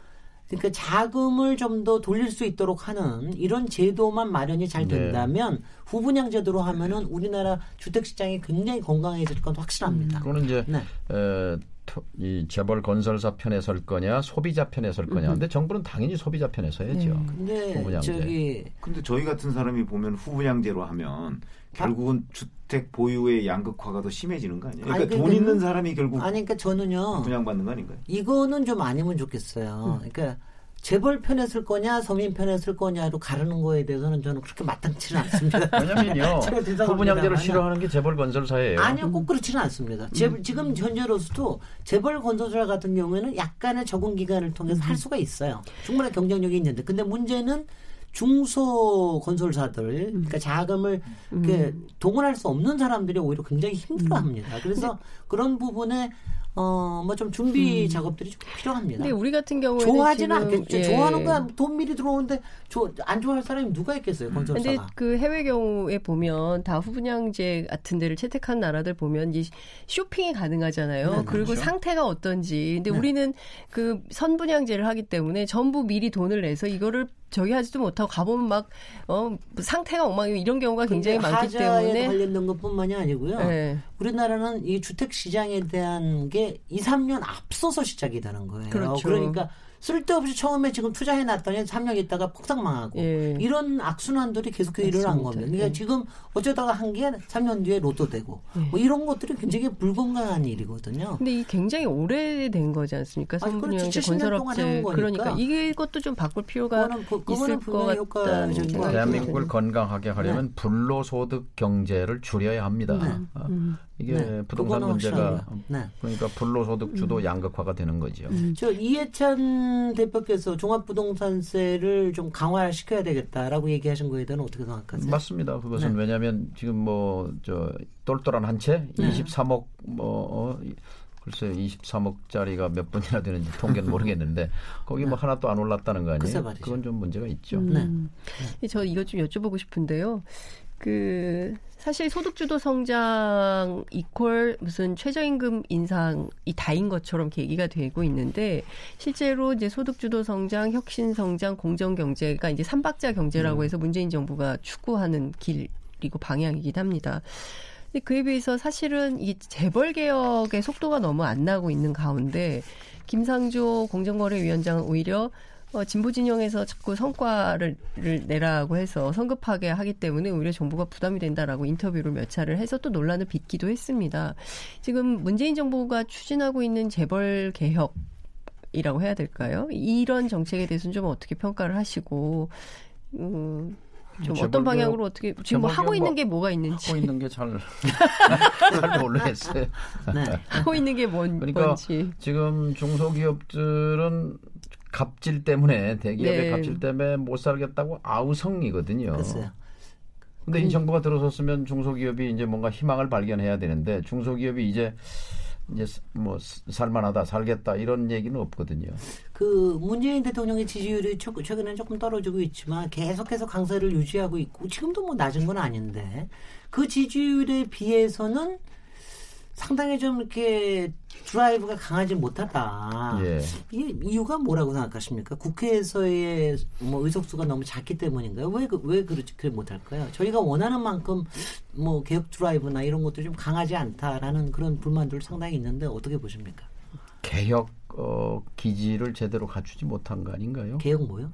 그러니까 자금을 좀 더 돌릴 수 있도록 하는 이런 제도만 마련이 잘 네. 된다면 후분양 제도로 하면은 우리나라 주택 시장이 굉장히 건강해질 건 확실합니다. 그거는 이제 네. 에, 토- 이 재벌 건설사 편에 설 거냐 소비자 편에 설 거냐. 근데 정부는 당연히 소비자 편에 서야죠. 네. 근데 후분양제. 저기 근데 저희 같은 사람이 보면 후분양제로 하면 결국은 주택 보유의 양극화가 더 심해지는 거 아니에요? 그러니까 아니, 돈 근데- 있는 사람이 결국 아니 그러니까 저는요 분양받는 거 아닌가요? 이거는 좀 아니면 좋겠어요. 그러니까 재벌 편에 쓸 거냐 서민 편에 쓸 거냐로 가르는 거에 대해서는 저는 그렇게 마땅치는 않습니다. 왜냐면요. 죄송합니다만은. 후분양제를 싫어하는 게 재벌 건설사예요. 아니요, 꼭 그렇지는 않습니다. 재, 지금 현재로서도 재벌 건설사 같은 경우에는 약간의 적응 기간을 통해서 할 수가 있어요. 충분한 경쟁력이 있는데, 근데 문제는 중소 건설사들, 그러니까 자금을 이렇게 동원할 수 없는 사람들이 오히려 굉장히 힘들어합니다. 그래서 그런 부분에 어뭐 좀 준비 작업들이 좀 필요합니다. 근데 우리 같은 경우에는 좋아하지는 않겠죠. 예. 좋아하는 거야. 돈 미리 들어오는데 조- 안 좋아할 사람이 누가 있겠어요, 근데 건설사가. 그 해외 경우에 보면 다 후분양제 같은 데를 채택한 나라들 보면 이 쇼핑이 가능하잖아요. 네, 그리고 그렇죠. 상태가 어떤지. 근데 네. 우리는 그 선분양제를 하기 때문에 전부 미리 돈을 내서 이거를 저기 하지도 못하고 가보면 막 어, 상태가 엉망이고 이런 경우가 굉장히 많기 때문에 관련된 것뿐만이 아니고요. 네. 우리나라는 이 주택 시장에 대한 게 2, 3년 앞서서 시작이 되는 거예요. 그렇죠. 러니까 쓸데없이 처음에 지금 투자해 놨더니 3년 있다가 폭삭 망하고 예. 이런 악순환들이 계속 일어난 맞습니다. 겁니다. 그러니까 예. 지금 어쩌다가 한 게 3년 뒤에 로또 되고 뭐 이런 것들이 굉장히 불건강한 일이거든요. 근데 이 굉장히 오래된 거지 않습니까? 아니, 그렇지. 선분양제 70년 동안 건설업체. 그러니까 이것도 좀 바꿀 필요가 그거는 그- 그거는 있을 것것 대한민국을. 건강하게 하려면 불로소득 경제를 줄여야 합니다. 어, 이게 네, 부동산 문제가. 네. 그러니까 불로소득 주도 양극화가 되는 거죠. 저 이해찬 대표께서 종합부동산세를 좀 강화시켜야 되겠다라고 얘기하신 거에 대해서 어떻게 생각하세요? 맞습니다. 그것은 네. 왜냐하면 지금 뭐 저 똘똘한 한채 네. 23억 뭐 어, 이- 글쎄 23억짜리가 몇 분이나 되는지 통계는 모르겠는데 거기 뭐 하나도 안 올랐다는 거 아니에요? 그건 좀 문제가 있죠. 음. 저 이거 좀 여쭤보고 싶은데요. 그 사실 소득주도 성장 이퀄 무슨 최저임금 인상이 다인 것처럼 계기가 되고 있는데 실제로 이제 소득주도 성장, 혁신 성장, 공정 경제가 이제 삼박자 경제라고 해서 문재인 정부가 추구하는 길이고 방향이긴 합니다. 근데 그에 비해서 사실은 이 재벌 개혁의 속도가 너무 안 나고 있는 가운데 김상조 공정거래위원장은 오히려 어, 진보 진영에서 자꾸 성과를 내라고 해서 성급하게 하기 때문에 오히려 정부가 부담이 된다라고 인터뷰를 몇 차례를 해서 또 논란을 빚기도 했습니다. 지금 문재인 정부가 추진하고 있는 재벌 개혁 이라고 해야 될까요? 이런 정책에 대해서는 좀 어떻게 평가를 하시고 음, 좀 재벌 어떤 방향으로 어떻게 지금 뭐 하고 있는 뭐 게 뭐가 있는지 하고 있는 게잘 잘 모르겠어요. 네. 하고 있는 게 뭔, 그러니까 뭔지 지금 중소기업들은 갑질 때문에 대기업의 네. 갑질 때문에 못 살겠다고 아우성이거든요. 글쎄요. 근데 이 정부가 들어섰으면 중소기업이 이제 뭔가 희망을 발견해야 되는데 중소기업이 이제 이제 뭐 살만하다 살겠다 이런 얘기는 없거든요. 그 문재인 대통령의 지지율이 최- 최근에 조금 떨어지고 있지만 계속해서 강세를 유지하고 있고 지금도 뭐 낮은 건 아닌데 그 지지율에 비해서는 상당히 좀 이렇게 드라이브가 강하지 못하다. 예. 이게 이유가 뭐라고 생각하십니까? 국회에서의 뭐 의석수가 너무 작기 때문인가요? 왜, 그- 왜 그렇지, 못할까요? 저희가 원하는 만큼 뭐 개혁 드라이브나 이런 것도 좀 강하지 않다라는 그런 불만들 상당히 있는데 어떻게 보십니까? 개혁 어, 기지를 제대로 갖추지 못한 거 아닌가요? 개혁 뭐요?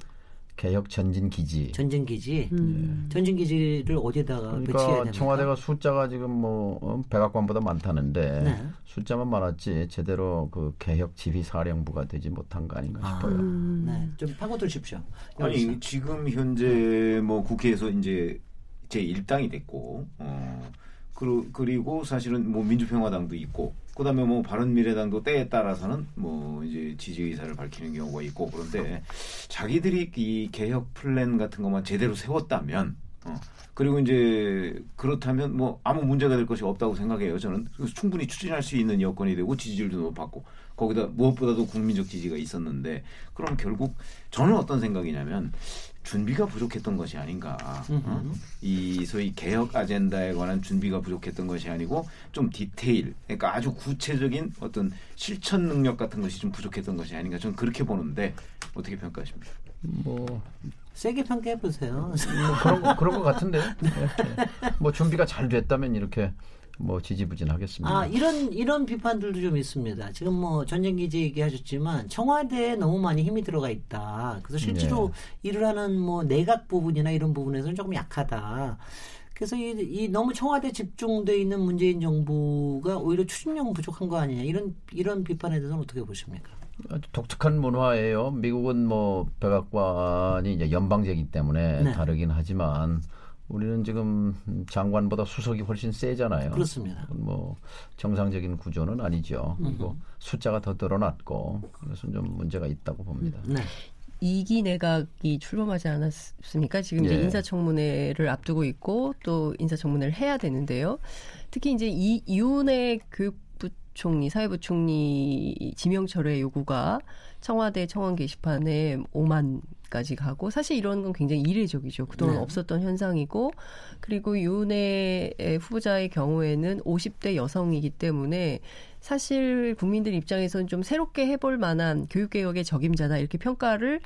개혁 전진 기지. 전쟁 기지. 음. 전쟁 기지를 어디다가 배치해야 그러니까 됩니까? 청와대가 숫자가 지금 뭐 어, 백악관보다 많다는데 네. 숫자만 많았지 제대로 그 개혁 지휘 사령부가 되지 못한 거 아닌가 아, 싶어요. 네, 좀 파고들 십시오. 아니 지금 현재 뭐 국회에서 이제 제 1당이 됐고 어 그리고, 그리고 사실은 뭐 민주평화당도 있고 그다음에 뭐 바른 미래당도 때에 따라서는 뭐 이제 지지 의사를 밝히는 경우가 있고 그런데 자기들이 이 개혁 플랜 같은 것만 제대로 세웠다면 어 그리고 이제 그렇다면 뭐 아무 문제가 될 것이 없다고 생각해요. 저는 충분히 추진할 수 있는 여건이 되고 지지율도 높았고 거기다 무엇보다도 국민적 지지가 있었는데 그럼 결국 저는 어떤 생각이냐면 준비가 부족했던 것이 아닌가. 어? 이 소위 개혁 아젠다에 관한 준비가 부족했던 것이 아니고 좀 디테일, 그러니까 아주 구체적인 어떤 실천 능력 같은 것이 좀 부족했던 것이 아닌가. 저는 그렇게 보는데 어떻게 평가하십니까? 뭐, 세게 평가해 보세요. 뭐 그런 거, 그런 것 같은데요. 예. 뭐 준비가 잘 됐다면 이렇게 뭐 지지부진하겠습니다. 아 이런 이런 비판들도 좀 있습니다. 지금 뭐 전쟁 기지 얘기하셨지만 청와대에 너무 많이 힘이 들어가 있다. 그래서 실제로 일을 하는 뭐 내각 부분이나 이런 부분에서는 조금 약하다. 그래서 이, 이 너무 청와대 집중돼 있는 문재인 정부가 오히려 추진력 부족한 거 아니냐 이런 이런 비판에 대해서는 어떻게 보십니까? 독특한 문화예요. 미국은 뭐 백악관이 이제 연방제이기 때문에 네. 다르긴 하지만 우리는 지금 장관보다 수석이 훨씬 세잖아요. 그렇습니다. 뭐 정상적인 구조는 아니죠. 그리고 숫자가 더 늘어났고 그래서 좀 문제가 있다고 봅니다. 네. 이기 내각이 출범하지 않았습니까? 지금 이제 예. 인사청문회를 앞두고 있고 또 인사청문회를 해야 되는데요. 특히 이제 이 이윤의 교육부총리, 사회부총리 지명 철회 요구가 청와대 청원 게시판에 5만 까지 가고 사실 이런 건 굉장히 이례적이죠. 그동안 네. 없었던 현상이고 그리고 윤의 후보자의 경우에는 50대 여성이기 때문에 사실 국민들 입장에서는 좀 새롭게 해볼 만한 교육개혁의 적임자다 이렇게 평가를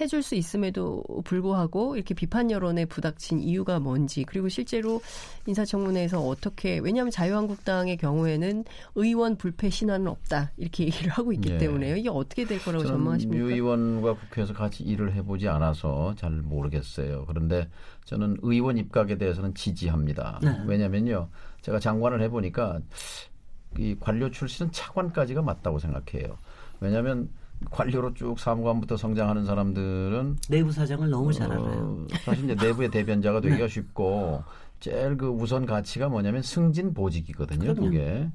해줄 수 있음에도 불구하고 이렇게 비판 여론에 부닥친 이유가 뭔지 그리고 실제로 인사청문회에서 어떻게 왜냐하면 자유한국당의 경우에는 의원 불패 신화는 없다 이렇게 얘기를 하고 있기 예. 때문에요. 이게 어떻게 될 거라고 저는 전망하십니까? 유 의원과 국회에서 같이 일을 해보지 않아서 잘 모르겠어요. 그런데 저는 의원 입각에 대해서는 지지합니다. 네. 왜냐면요, 제가 장관을 해보니까 이 관료 출신은 차관까지가 맞다고 생각해요. 왜냐하면 관료로 쭉 사무관부터 성장하는 사람들은 내부 사정을 너무 잘 알아요. 어, 사실 이제 내부의 대변자가 되기가 쉽고 제일 그 우선 가치가 뭐냐면 승진 보직이거든요. 그럼요. 그게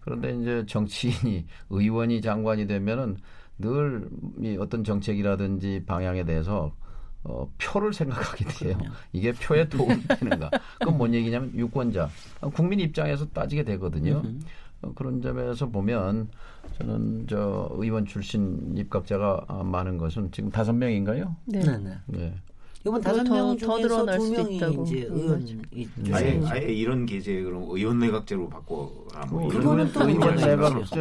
그런데 이제 정치인이 의원이 장관이 되면은 늘 이 어떤 정책이라든지 방향에 대해서 어, 표를 생각하게 돼요. 이게 표에 도움이 되는가? 그건 뭔 얘기냐면 유권자, 국민 입장에서 따지게 되거든요. 어, 그런 점에서 보면 저는 저 의원 출신 입각자가 많은 것은 지금 다섯 명인가요? 네. 네, 네. 네. 이번 더- 다섯 명더 중에서 늘어날 두 수도 명이 있다고. 이제 음, 의원이 아예 네. 아예 이런 계제 그럼 의원 내각제로 바꿔라 뭐 이런 그거는 또 의원 내각. 내각제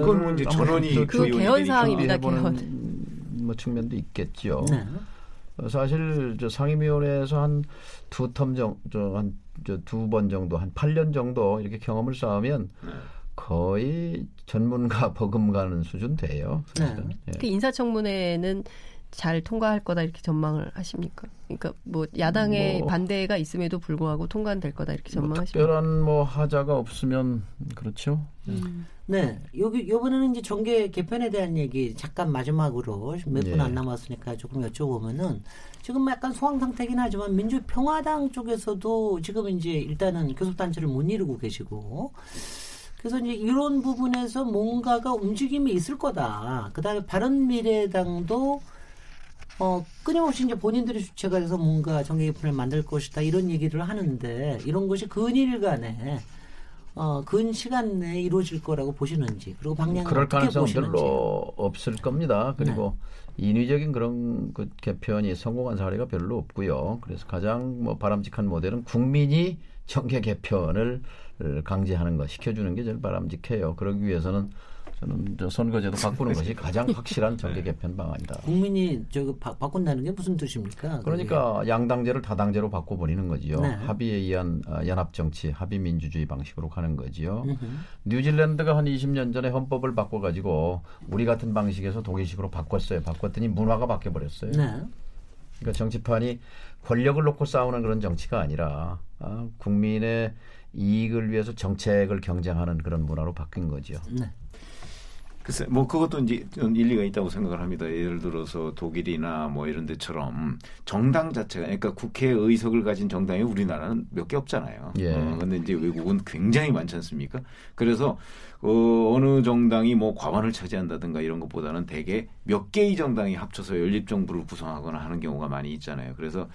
그건 뭐 이제 전원이 그 개헌 사항입니다. 해보는 뭐 측면도 있겠죠. 네. 어, 사실 저 상임위원회에서 한 두 텀 정, 저한두 번 정도, 한 8년 정도 이렇게 경험을 쌓으면 네. 거의 전문가 버금가는 수준 돼요. 사실은. 예. 그 인사청문회는 잘 통과할 거다 이렇게 전망을 하십니까? 그러니까 뭐 야당의 뭐- 반대가 있음에도 불구하고 통과될 거다 이렇게 뭐 전망하십니까? 특별한 뭐 하자가 없으면 그렇죠. 네, 여기 이번에는 이제 정계 개편에 대한 얘기 잠깐 마지막으로 몇분 예. 안 남았으니까 조금 여쭤보면은 지금 약간 소강 상태긴 하지만 민주평화당 쪽에서도 지금 이제 일단은 교섭단체를 못 이루고 계시고 그래서 이제 이런 부분에서 뭔가가 움직임이 있을 거다. 그다음에 바른 미래당도 어, 끊임없이 이제 본인들이 주체가 돼서 뭔가 정계 개편을 만들 것이다 이런 얘기를 하는데 이런 것이 근일간에 어, 근 시간 내에 이루어질 거라고 보시는지 그리고 방향을 그럴 어떻게 가능성 보시는지. 별로 없을 겁니다. 그리고 네. 인위적인 그런 그 개편이 성공한 사례가 별로 없고요. 그래서 가장 뭐 바람직한 모델은 국민이 정계 개편을 강제하는 것, 시켜주는 게 제일 바람직해요. 그러기 위해서는 저는 저 선거제도 바꾸는 것이 가장 확실한 정계 개편 방안이다. 국민이 저거 바, 바꾼다는 게 무슨 뜻입니까? 그러니까 양당제를 다당제로 바꿔버리는 거지요. 네. 합의에 의한 어, 연합 정치, 합의 민주주의 방식으로 가는 거지요. 그게. 음흠. 뉴질랜드가 한 20년 전에 헌법을 바꿔가지고 우리 같은 방식에서 독일식으로 바꿨어요. 바꿨더니 문화가 바뀌어 버렸어요. 네. 그러니까 정치판이 권력을 놓고 싸우는 그런 정치가 아니라 아, 국민의 이익을 위해서 정책을 경쟁하는 그런 문화로 바뀐 거죠. 네. 글쎄, 뭐 그것도 이제 좀 일리가 있다고 생각을 합니다. 예를 들어서 독일이나 뭐 이런 데처럼 정당 자체가 그러니까 국회 의석을 가진 정당이 우리나라는 몇 개 없잖아요. 예. 어, 근데 이제 외국은 굉장히 많지 않습니까? 그래서 어, 어느 정당이 뭐 과반을 차지한다든가 이런 것보다는 대개 몇 개의 정당이 합쳐서 연립 정부를 구성하거나 하는 경우가 많이 있잖아요. 그래서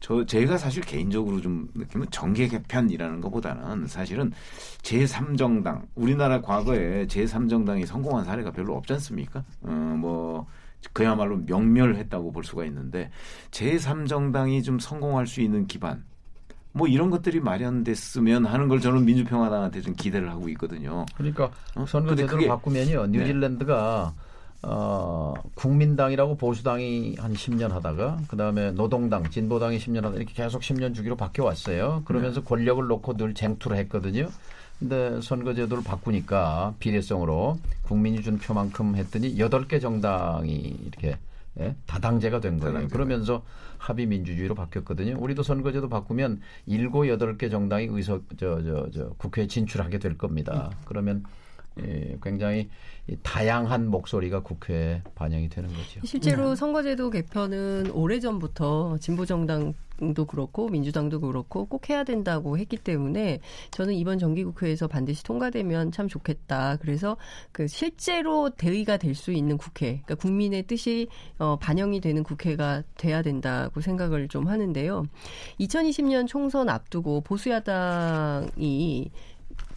저 제가 사실 개인적으로 좀 느끼면 정계 개편이라는 것보다는 사실은 제3정당 우리나라 과거에 제3정당이 성공한 사례가 별로 없지 않습니까? 어, 뭐 그야말로 명멸했다고 볼 수가 있는데 제3정당이 좀 성공할 수 있는 기반 뭐 이런 것들이 마련됐으면 하는 걸 저는 민주평화당한테 좀 기대를 하고 있거든요. 그러니까 어? 근데 선거 제도를 그게- 네. 바꾸면요. 뉴질랜드가 어, 국민당이라고 보수당이 한 10년 하다가 그다음에 노동당, 진보당이 10년 하다 이렇게 계속 10년 주기로 바뀌어 왔어요. 그러면서 네. 권력을 놓고 늘 쟁투를 했거든요. 근데 선거제도를 바꾸니까 비례성으로 국민이 준 표만큼 했더니 여덟 개 정당이 이렇게 예? 다당제가 된 거예요. 다당제가. 그러면서 합의 민주주의로 바뀌었거든요. 우리도 선거제도 바꾸면 일곱 여덟 개 정당이 의석 저저저 국회에 진출하게 될 겁니다. 그러면 예, 굉장히 이 다양한 목소리가 국회에 반영이 되는 거죠. 실제로 네. 선거제도 개편은 오래전부터 진보정당 도 그렇고 민주당도 그렇고 꼭 해야 된다고 했기 때문에 저는 이번 정기국회에서 반드시 통과되면 참 좋겠다. 그래서 그 실제로 대의가 될 수 있는 국회, 그러니까 국민의 뜻이 어, 반영이 되는 국회가 돼야 된다고 생각을 좀 하는데요. 2020년 총선 앞두고 보수야당이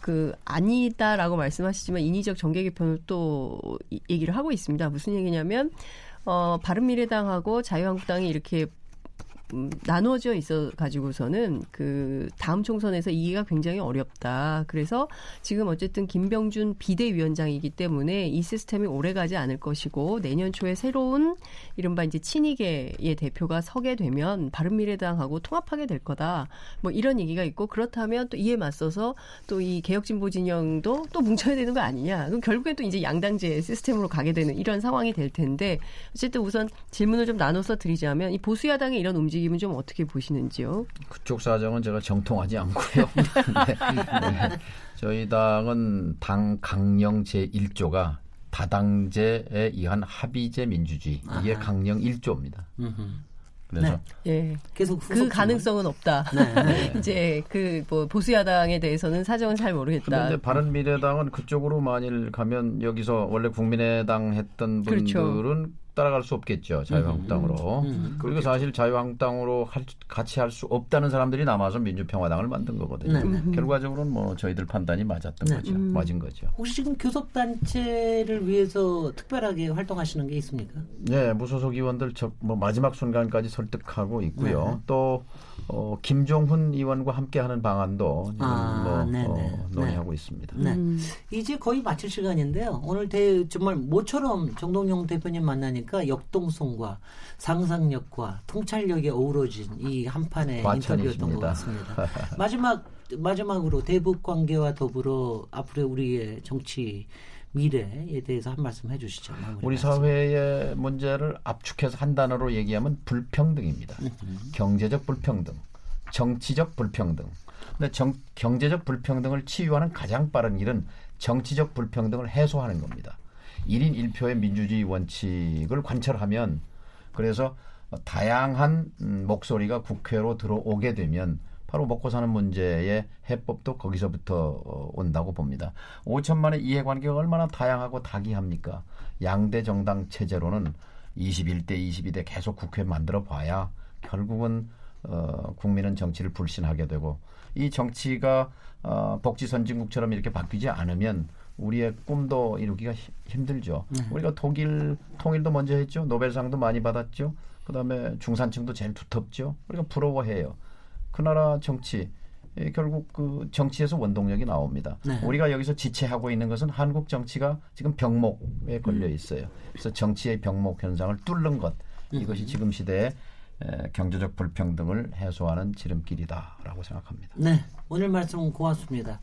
그 아니다라고 말씀하시지만 인위적 정계 개편을 또 이- 얘기를 하고 있습니다. 무슨 얘기냐면 어 바른미래당하고 자유한국당이 이렇게 음, 나눠져 있어 가지고서는 그 다음 총선에서 이기가 굉장히 어렵다. 그래서 지금 어쨌든 김병준 비대위원장이기 때문에 이 시스템이 오래 가지 않을 것이고 내년 초에 새로운 이른바 이제 친이계의 대표가 서게 되면 바른미래당하고 통합하게 될 거다. 뭐 이런 얘기가 있고 그렇다면 또 이에 맞서서 또 이 개혁진보 진영도 또 뭉쳐야 되는 거 아니냐. 그럼 결국엔 또 이제 양당제 시스템으로 가게 되는 이런 상황이 될 텐데 어쨌든 우선 질문을 좀 나눠서 드리자면 이 보수야당의 이런 움직임 은 좀 어떻게 보시는지요? 그쪽 사정은 제가 정통하지 않고요. 네. 네. 저희 당은 당 강령 제1조가 다당제에 의한 합의제 민주주의 이게 아하. 강령 1조입니다. 음흠. 그래서 네. 예. 계속 그 가능성은 없다. 네. 이제 그 뭐 보수 야당에 대해서는 사정은 잘 모르겠다. 그런데 바른 미래당은 그쪽으로 만일 가면 여기서 원래 국민의당 했던 그렇죠. 따라갈 수 없겠죠 자유한국당으로. 음. 그리고 사실 자유한국당으로 할, 같이 할 수 없다는 사람들이 남아서 민주평화당을 만든 거거든요. 네. 네. 결과적으로는 뭐 저희들 판단이 맞았던 네. 거죠. 음. 맞은 거죠. 혹시 지금 교섭단체를 위해서 특별하게 활동하시는 게 있습니까? 네, 무소속 의원들 저, 뭐 마지막 순간까지 설득하고 있고요. 네. 또 어, 김종훈 의원과 함께하는 방안도 아, 뭐, 어, 논의하고 있습니다. 네. 음. 이제 거의 마칠 시간인데요. 오늘 대, 정말 모처럼 정동영 대표님 만나니까 역동성과 상상력과 통찰력이 어우러진 이 한판의 인터뷰였던 것 같습니다. 마지막 마지막으로 대북 관계와 더불어 앞으로 우리의 정치 미래에 대해서 한 말씀 해주시죠. 우리 사회의 문제를 압축해서 한 단어로 얘기하면 불평등입니다. 경제적 불평등, 정치적 불평등. 근데 정, 경제적 불평등을 치유하는 가장 빠른 일은 정치적 불평등을 해소하는 겁니다. 1인 1표의 민주주의 원칙을 관철하면 그래서 다양한 음, 목소리가 국회로 들어오게 되면 바로 먹고 사는 문제의 해법도 거기서부터 어, 온다고 봅니다. 5천만의 이해관계가 얼마나 다양하고 다기합니까? 양대 정당 체제로는 21대 22대 계속 국회 만들어 봐야 결국은 어, 국민은 정치를 불신하게 되고 이 정치가 어, 복지 선진국처럼 이렇게 바뀌지 않으면 우리의 꿈도 이루기가 힘들죠. 네. 우리가 독일 통일도 먼저 했죠. 노벨상도 많이 받았죠. 그다음에 중산층도 제일 두텁죠. 우리가 부러워해요. 그 나라 정치 예, 결국 그 정치에서 원동력이 나옵니다. 네. 우리가 여기서 지체하고 있는 것은 한국 정치가 지금 병목에 걸려 음. 있어요. 그래서 정치의 병목 현상을 뚫는 것 이것이 음. 지금 시대의 경제적 불평등을 해소하는 지름길이다라고 생각합니다. 네, 오늘 말씀 고맙습니다.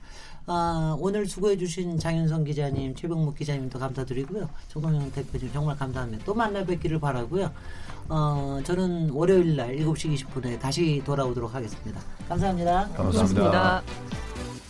아, 오늘 수고해 주신 장윤성 기자님, 최병목 기자님도 감사드리고요. 정동영 대표님 정말 감사합니다. 또 만나 뵙기를 바라고요. 어, 저는 월요일 날 7시 20분에 다시 돌아오도록 하겠습니다. 감사합니다. 감사합니다. 고맙습니다.